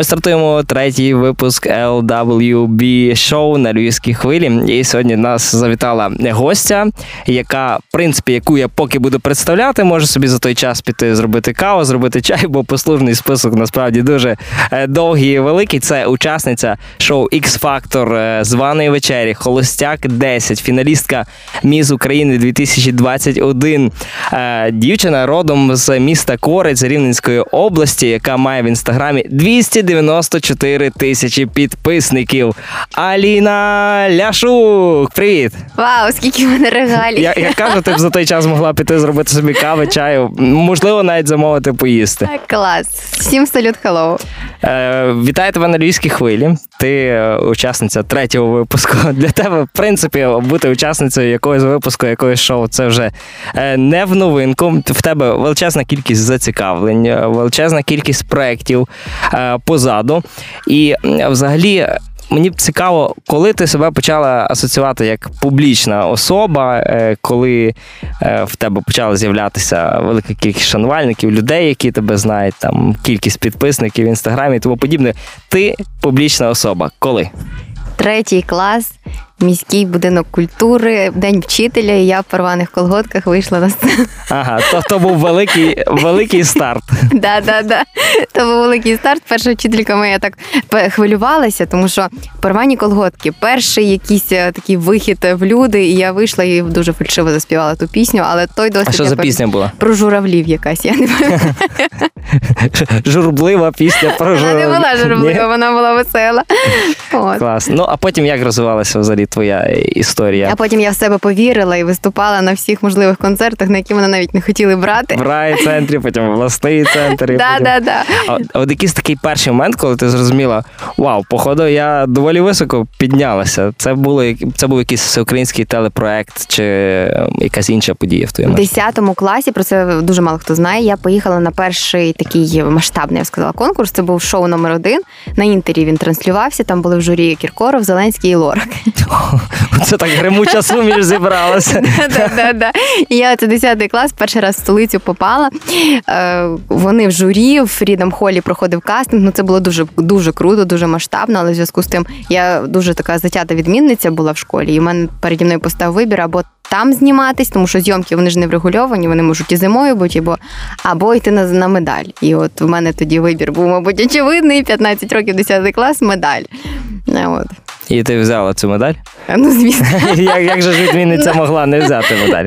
Ми стартуємо третій випуск LWB шоу на львівській хвилі. І сьогодні нас завітала гостя, яка, в принципі, яку я поки буду представляти, може собі за той час піти зробити каву, зробити чай, бо послужний список насправді дуже е, довгий і великий. Це учасниця шоу X-Factor е, званої вечері, Холостяк 10, фіналістка Міз України 2021. Е, дівчина родом з міста Корець Рівненської області, яка має в інстаграмі 200 294 тисячі підписників. Аліна Ляшук, привіт! Вау, скільки в мене регалій. Я, я кажу, ти б за той час могла піти зробити собі кави, чаю, можливо, навіть замовити поїсти. Клас. Всім салют, hello. Е, Вітаю тебе на львівській хвилі. Ти е, учасниця третього випуску. Для тебе, в принципі, бути учасницею якогось випуску, якогось шоу, це вже е, не в новинку. В тебе величезна кількість зацікавлень, е, величезна кількість проєктів позаду. І взагалі. Мені б цікаво, коли ти себе почала асоціювати як публічна особа, е, коли е, в тебе почала з'являтися велика кількість шанувальників, людей, які тебе знають, там кількість підписників в інстаграмі і тому подібне. Ти публічна особа. Коли? Третій клас міський будинок культури, день вчителя, і я в порваних колготках вийшла на сцену. Ага, то, то був великий великий старт. Да, да, да. То був великий старт. Перша вчителька моя так хвилювалася, тому що порвані колготки, перший якийсь е, такий вихід в люди, і я вийшла і дуже фальшиво заспівала ту пісню, але той досвід... А що за пісня була? Про журавлів якась, я не пам'ятаю. Журблива пісня про журавлів. Вона не була журблива, вона була весела. Клас. Ну, а потім як розвивалася взагалі твоя історія? А потім я в себе повірила і виступала на всіх можливих концертах, на які мене навіть не хотіли брати. В рай-центрі, потім в обласний центр. Да, да, да. А от якийсь такий перший момент, коли ти зрозуміла, вау, походу, я доволі високо піднялася. Це було це був якийсь всеукраїнський телепроект чи якась інша подія в твоєму? В 10 класі про це дуже мало хто знає. Я поїхала на перший такий масштабний, я б сказала, конкурс. Це був шоу номер один. На інтері він транслювався. Там були в журі Кіркоров, Зеленський і Лорак. Це так гримуча суміш зібралася. Я це 10 клас, перший раз в столицю попала. Е, вони в журі в Фрідом Холі проходив кастинг. Ну це було дуже дуже круто, дуже масштабно. Але в зв'язку з тим я дуже така затята відмінниця була в школі. І в мене переді мною постав вибір або там зніматись, тому що зйомки вони ж не врегульовані, вони можуть і зимою бути, або або йти на на медаль. І от в мене тоді вибір був, мабуть, очевидний. 15 років 10 клас, медаль. Е, от. І ти взяла цю медаль? Ну, звісно. Як як же ж відмінниця могла не взяти медаль?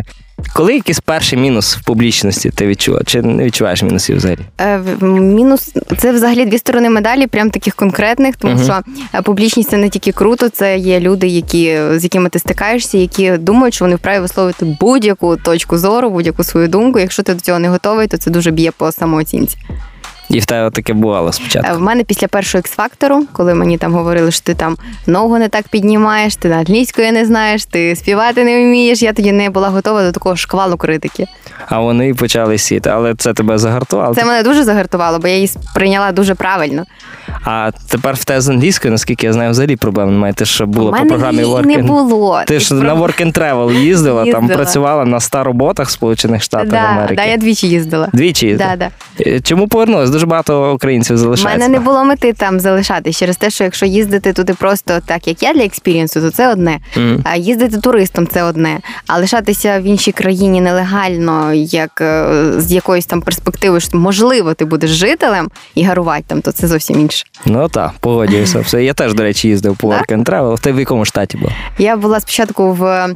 Коли якийсь перший мінус в публічності ти відчула? Чи не відчуваєш мінусів взагалі? Е, мінус це взагалі дві сторони медалі, прям таких конкретних, тому uh-huh. що е, публічність це не тільки круто, це є люди, які з якими ти стикаєшся, які думають, що вони вправі висловити будь-яку точку зору, будь-яку свою думку. Якщо ти до цього не готовий, то це дуже б'є по самооцінці. І в тебе таке бувало спочатку? Е, в мене після першого X-фактору, коли мені там говорили, що ти там ногу не так піднімаєш, ти англійської не знаєш, ти співати не вмієш. Я тоді не була готова до такого шквалу критики. А вони почали сіти, але це тебе загартувало? Це мене дуже загартувало, бо я її сприйняла дуже правильно. А тепер в те з англійською, наскільки я знаю, взагалі проблем немає. Ти ж була по програмі Work не було. Ти ж на Work and Travel їздила, їздила, там працювала на ста роботах Сполучених Штатах да, Америки. Да, я двічі їздила. Двічі їздила? Да, да. Е, чому повернулась? Дуже багато українців залишається. У мене не було мети там залишатись через те, що якщо їздити туди просто так, як я для експірієнсу, то це одне. Mm. А їздити туристом це одне. А лишатися в іншій країні нелегально, як е, з якоюсь там перспективою, що можливо ти будеш жителем і гарувати там, то це зовсім інше. Ну так, погоджуюся. Все. Я теж, до речі, їздив по Work and Travel. Ти в якому штаті був? Я була спочатку в е,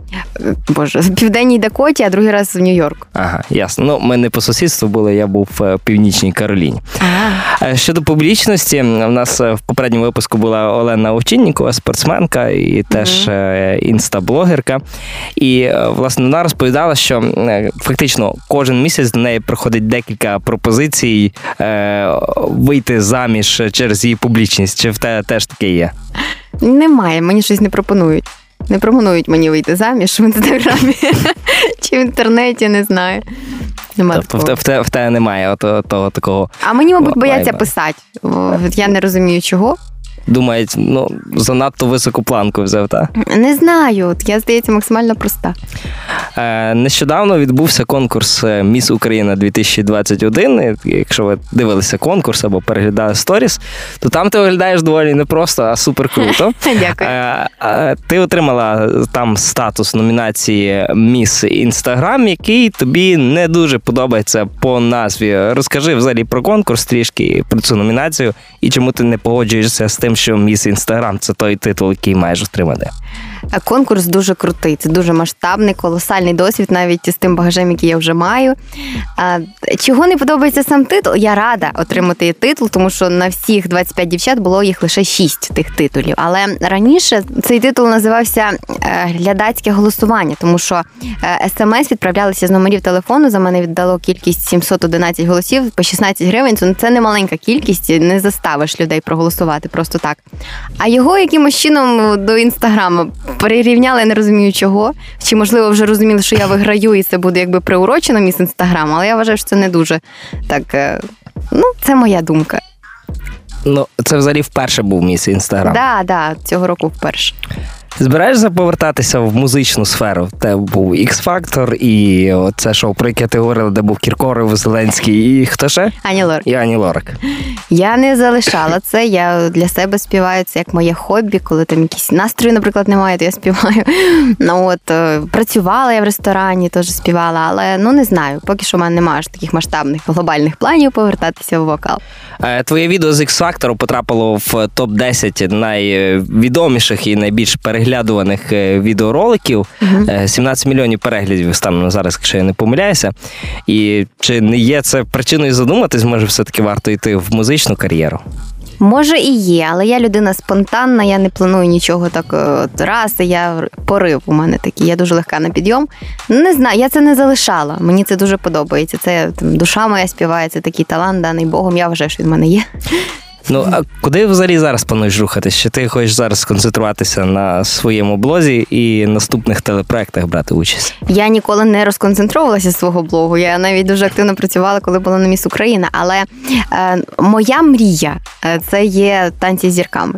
Боже, в Південній Дакоті, а другий раз в Нью-Йорк. Ага, ясно. Ну, ми не по сусідству були, я був в Північній Кароліні. Ага. Щодо публічності, в нас в попередньому випуску була Олена Овчиннікова, спортсменка і теж mm-hmm. інстаблогерка. І власне вона розповідала, що фактично кожен місяць до неї приходить декілька пропозицій е, вийти заміж через її публічність. Чи в тебе теж таке є? Немає, мені щось не пропонують. Не пропонують мені вийти заміж в інстаграмі чи в інтернеті, не знаю. Нема тобто в тебе в те немає того такого. А мені, мабуть, бояться писати. Я не розумію чого. Думають, ну занадто високу планку взяв, так? Не знаю. От Я здається максимально проста. Е, Нещодавно відбувся конкурс е, Міс Україна 2021. І Якщо ви дивилися конкурс або переглядали сторіс, то там ти виглядаєш доволі не просто, а супер круто. Дякую. Е, е, Ти отримала там статус номінації Міс Інстаграм, який тобі не дуже подобається по назві. Розкажи взагалі про конкурс трішки про цю номінацію і чому ти не погоджуєшся з тим, що Міс Інстаграм це той титул, який маєш отримати. Конкурс дуже крутий, це дуже масштабний, колосальний досвід, навіть з тим багажем, який я вже маю. Чого не подобається сам титул? Я рада отримати титул, тому що на всіх 25 дівчат було їх лише 6 тих титулів. Але раніше цей титул називався е, глядацьке голосування, тому що е, смс відправлялися з номерів телефону. За мене віддало кількість 711 голосів по 16 гривень. Це- не маленька кількість, не заставиш людей проголосувати просто так. А його якимось чином до інстаграма перерівняли, я не розумію чого. Чи можливо вже розуміли, що я виграю, і це буде якби приурочено міс інстаграм, але я вважаю, що це не дуже так. е, Ну, це моя думка. Ну, це взагалі вперше був Міс Інстаграм. Да, да, цього року вперше. Збираєшся повертатися в музичну сферу? Тебе був X-Factor і це шоу, про яке ти говорила, де був Кіркоров, Зеленський і хто ще? Ані Лор. І Ані Лорак. Я не залишала це. Я для себе співаю це як моє хобі, коли там якісь настрої, наприклад, немає, то я співаю. Ну от е, працювала я в ресторані, теж співала, але ну не знаю. Поки що в мене немає ж таких масштабних глобальних планів повертатися в вокал. Е, Твоє відео з X-Factor потрапило в топ 10 найвідоміших і найбільш переглядуваних е, відеороликів. Е, 17 мільйонів переглядів станом на зараз, якщо я не помиляюся. І чи не є це причиною задуматись, може, все-таки варто йти в музичну кар'єру? Може і є, але я людина спонтанна, я не планую нічого так е, от, раз, я порив у мене такий, я дуже легка на підйом. Не знаю, я це не залишала. Мені це дуже подобається. Це там, душа моя співає, це такий талант, даний Богом. Я вважаю, що він в мене є. Ну, а куди взагалі зараз плануєш рухатись? Чи ти хочеш зараз сконцентруватися на своєму блозі і наступних телепроектах брати участь? Я ніколи не розконцентровувалася з свого блогу. Я навіть дуже активно працювала, коли була на міс Україна. Але е, моя мрія е, це є танці з зірками.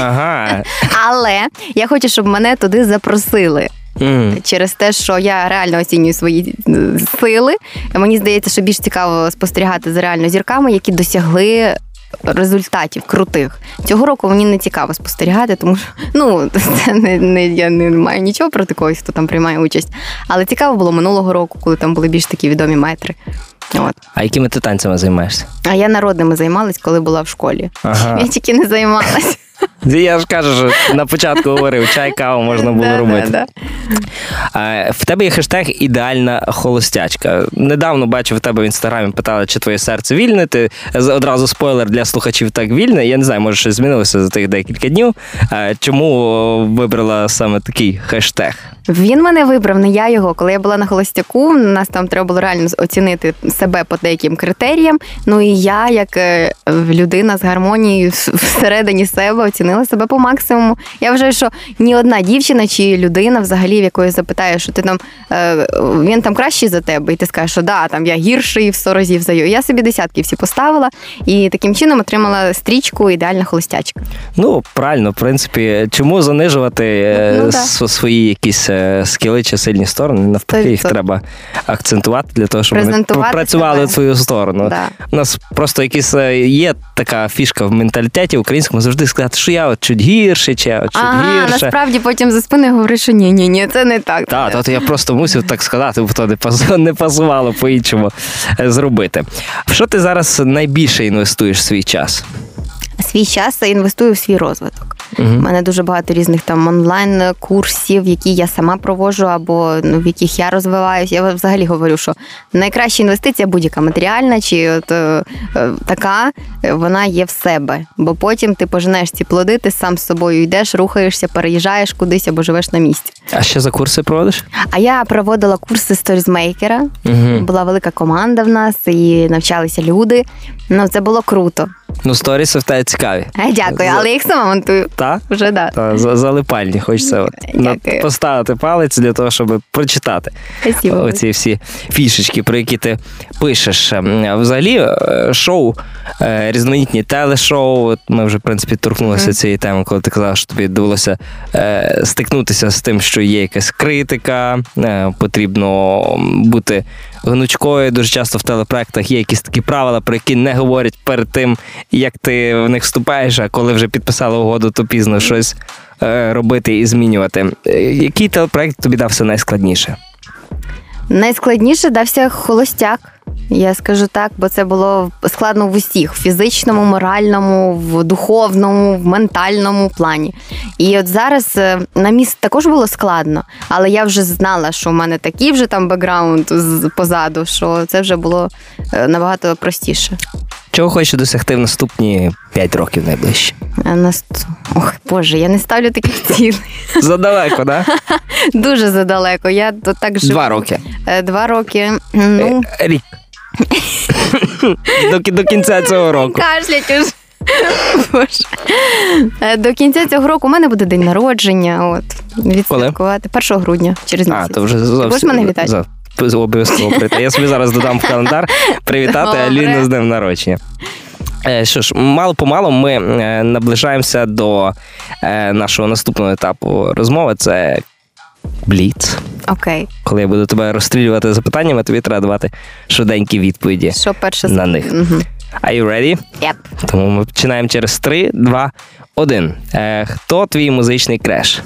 Ага. Але я хочу, щоб мене туди запросили. М. через те, що я реально оцінюю свої е, сили. Мені здається, що більш цікаво спостерігати за реально зірками, які досягли. Результатів крутих цього року мені не цікаво спостерігати, тому що ну це не, не я не маю нічого проти когось, хто там приймає участь. Але цікаво було минулого року, коли там були більш такі відомі метри. От. А якими ти танцями займаєшся? А я народними займалась, коли була в школі. Ага. Я тільки не займалась. Я ж кажу, що на початку говорив, чай, каву можна було робити. да, да. В тебе є хештег ідеальна холостячка. Недавно бачив в тебе в інстаграмі, питали, чи твоє серце вільне. Ти одразу спойлер для слухачів так вільне. Я не знаю, може щось змінилося за тих декілька днів. Чому вибрала саме такий хештег? Він мене вибрав, не я його. Коли я була на холостяку, нас там треба було реально оцінити себе по деяким критеріям. Ну і я, як е, людина з гармонією всередині себе, оцінила себе по максимуму. Я вважаю, що ні одна дівчина чи людина, взагалі, в якої запитає, що ти там е, він там кращий за тебе, і ти скажеш, що да, там я гірший в 100 разів за його. Я собі десятки всі поставила і таким чином отримала стрічку ідеальна холостячка. Ну, правильно, в принципі, чому занижувати е, Ну, свої якісь е, скіли чи сильні сторони? Навпаки, їх 100%. треба акцентувати для того, щоб вони працювали в свою сторону. Да. У нас просто якісь є така фішка в менталітеті українському завжди сказати, що я от чуть гірше, чи я от чуть Ага, гірше. насправді потім за спини говориш, що ні, ні, ні, це не так. Так, то, я просто мусив так сказати, бо то не пасувало по-іншому е, зробити. В що ти зараз найбільше інвестуєш свій час? свій час я інвестую в свій розвиток. У мене дуже багато різних там онлайн курсів, які я сама проводжу, або ну, в яких я розвиваюся. Я взагалі говорю, що найкраща інвестиція будь-яка матеріальна чи от, е, е, така, вона є в себе. Бо потім ти поженеш ці плоди, ти сам з собою йдеш, рухаєшся, переїжджаєш кудись або живеш на місці. А що за курси проводиш? А я проводила курси сторізмейкера. Угу. Була велика команда в нас і навчалися люди. Ну, це було круто. Ну, сторіси в тебе цікаві. А, дякую, але я їх сама монтую. Та? Вже да. Та, за- залипальні, хочеться от, на- Дякую. поставити палець для того, щоб прочитати Спасибо. оці всі фішечки, про які ти пишеш. Ем, Взагалі, е, шоу, е, різноманітні телешоу. От Ми вже, в принципі, торкнулися Мгм. цієї теми, коли ти казав, що тобі довелося е, стикнутися з тим, що є якась критика, е, потрібно бути гнучкою. Дуже часто в телепроектах є якісь такі правила, про які не говорять перед тим, як ти в них вступаєш, а коли вже підписали угоду, то пізно щось е, робити і змінювати. Е, Який телепроект тобі дався найскладніше? Найскладніше дався холостяк. Я скажу так, бо це було складно в усіх: в фізичному, моральному, в духовному, в ментальному плані. І от зараз е, на місць також було складно, але я вже знала, що в мене такий вже там бекграунд позаду, що це вже було набагато простіше. Чого хочеш досягти в наступні 5 років найближче? А нас... Ох, Боже, я не ставлю таких цілей. Задалеко, да? Дуже задалеко. Я то так живу. Два роки. Е, Два роки. Ну, Е, Рік. До, до кінця цього року. Кашлять уже. Боже. Е, До кінця цього року у мене буде день народження. От, відсвяткувати 1 грудня через А, місяць. то вже зовсім. Будеш мене вітати? Обов'язково прийти. Я собі зараз додам в календар привітати. Аліну з днем народження. Е, Що ж, мало помалу ми е, наближаємося до е, нашого наступного етапу розмови. Це бліц. Окей. Коли я буду тебе розстрілювати запитаннями, тобі треба давати швиденькі відповіді. Що перше На них. Угу. Are you ready? Yep. Тому ми починаємо через 3, 2, 1. Е, хто твій музичний креш?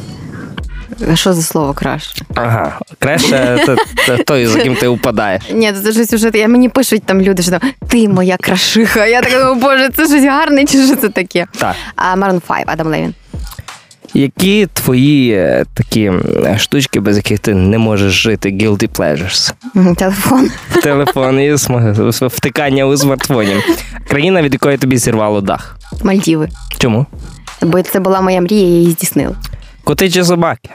Що за слово краш? Ага, креш е, це, той, за ким ти упадаєш. Ні, це щось уже. Я мені пишуть там люди, що там ти моя крашиха. Я така, о боже, це щось гарне, чи що це таке? Так. А Maroon 5, Адам Левін. Які твої е, такі штучки, без яких ти не можеш жити, guilty pleasures? Телефон. Телефон і втикання у смартфоні. Країна, від якої тобі зірвало дах. Мальдіви. Чому? Бо це була моя мрія, я її здійснила. Коти чи собаки?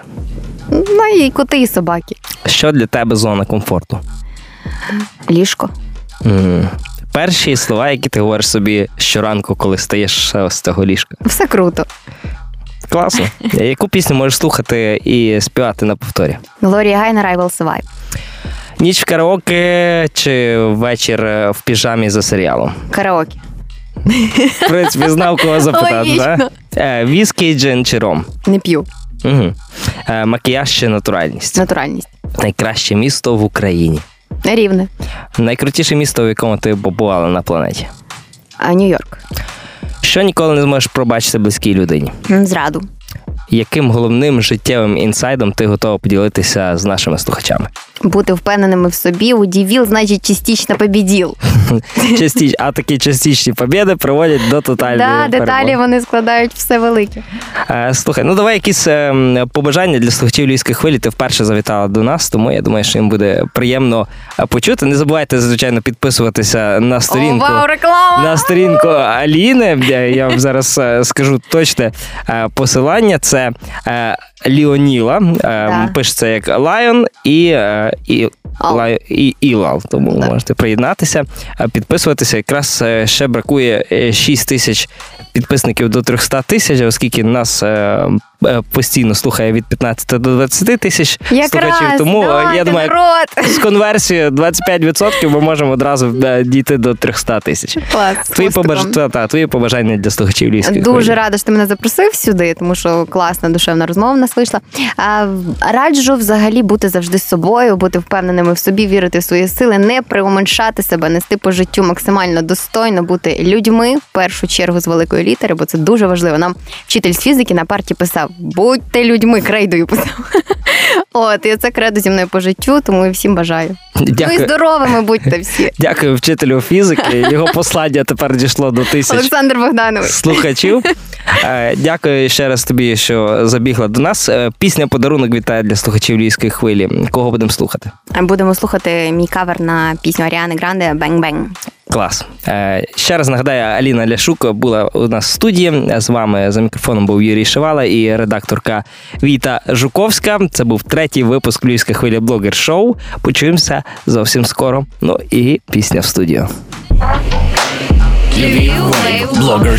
Ну і коти, і собаки. Що для тебе зона комфорту? Ліжко. М, Перші слова, які ти говориш собі щоранку, коли стаєш з цього ліжка. Все круто. Класно. Яку пісню можеш слухати і співати на повторі? Глорія Гайнер, I will survive. Ніч в караоке чи вечір в піжамі за серіалом? Караоке. В принципі, знав кого запитати. Логічно. Да? Е, Віскі, джин чи ром? Не п'ю. Угу. Е, Макіяж чи натуральність? Натуральність. Найкраще місто в Україні. Рівне. Найкрутіше місто, в якому ти побувала на планеті. А Нью-Йорк. Що ніколи не зможеш пробачити близькій людині? Зраду. Яким головним життєвим інсайдом ти готова поділитися з нашими слухачами? Бути впевненими в собі, удивіл, значить, частично побіділ. Частіч, а такі частічні побіди приводять до тотальної Да, деталі вони складають все велике. Е, Слухай, ну давай якісь е, побажання для слухачів львівської хвилі. Ти вперше завітала до нас, тому я думаю, що їм буде приємно е, почути. Не забувайте, звичайно, підписуватися на сторінку. О, вау, реклама! На сторінку Аліни, я вам зараз е, скажу точне посилання. Це Ліоніла. Да. Пишеться як Lion і, е, і, Лай- і Ілал. Тому Да. можете приєднатися, е, підписуватися. Якраз е, ще бракує е, 6 тисяч підписників до 300 тисяч, оскільки нас постійно слухає від 15 до 20 тисяч слухачів. Якраз, Тому е, давайте, я думаю, народ! з конверсією 25% ми можемо одразу е, дійти до 300 тисяч. Клас. Твої, побаж... та, та, твої побажання для слухачів львівської Дуже хвилі. рада, що ти мене запросив сюди, тому що класна душевна розмова в нас вийшла. А, раджу взагалі бути завжди з собою, бути впевненими в собі, вірити в свої сили, не приуменшати себе, нести по життю максимально достойно, бути людьми в першу чергу з великої літери, бо це дуже важливо. Нам вчитель з фізики на парті писав: будьте людьми, крейдою писав. От, і це кредо зі мною по життю, тому і всім бажаю. Ну і здоровими будьте всі. Дякую вчителю фізики. Його послання тепер дійшло до тисяч Олександр Богданович. слухачів. Е, Дякую ще раз тобі, що забігла до нас. Е, Пісня подарунок вітає для слухачів львівської хвилі. Кого будемо слухати? Будемо слухати мій кавер на пісню Аріани Гранде Bang Bang. Клас. Е, Ще раз нагадаю, Аліна Ляшук була у нас в студії. З вами за мікрофоном був Юрій Шивала і редакторка Віта Жуковська. Це був третій випуск Львівська хвиля блогер шоу. Почуємося зовсім скоро. Ну і пісня в студію. Lviv Blogger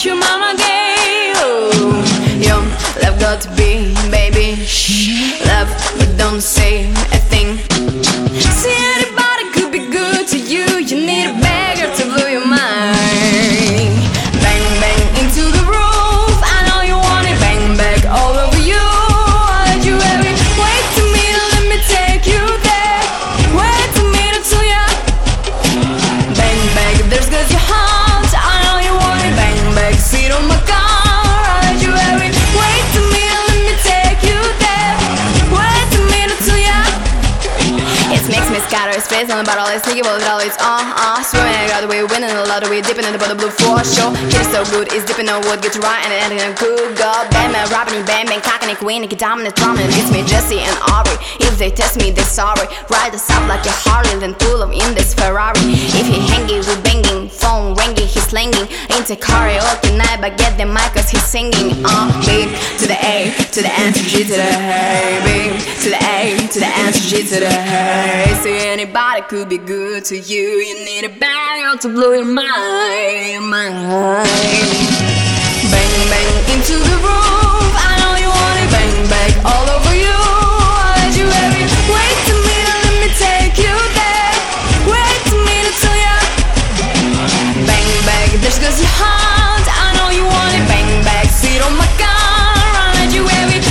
what your mama gave. Oh, yo, love got to be, baby. Shh, love, but don't say face on the bottle, it's sneaky, but it's uh, uh, swimming, I got the way, winning a way, dipping in the bottle blue for sure. Kid is so good, it's dipping on wood, get right, and it ending a good girl. Bang, man, robbing, bang, bang, cocking it, queen, it dominant, dominant, it's me, Jesse and Aubrey. If they test me, they sorry. Ride us up like a Harley, then pull up in this Ferrari. If he hanging, we banging, phone ringing, he's slinging. Into karaoke night, but get the mic, cause he's singing. Uh, B to the to the N to G to the hey, B to the A to the N to G to the hey. So anybody could be good to you. You need a banger to blow your mind, mind. Bang bang into the roof. I know you want it. Bang bang all over you. Why'd you every wait to me let me take you there? Wait to me to you. Bang bang, this goes your heart. I know you want it. Bang bang, sit on my. Sanctuary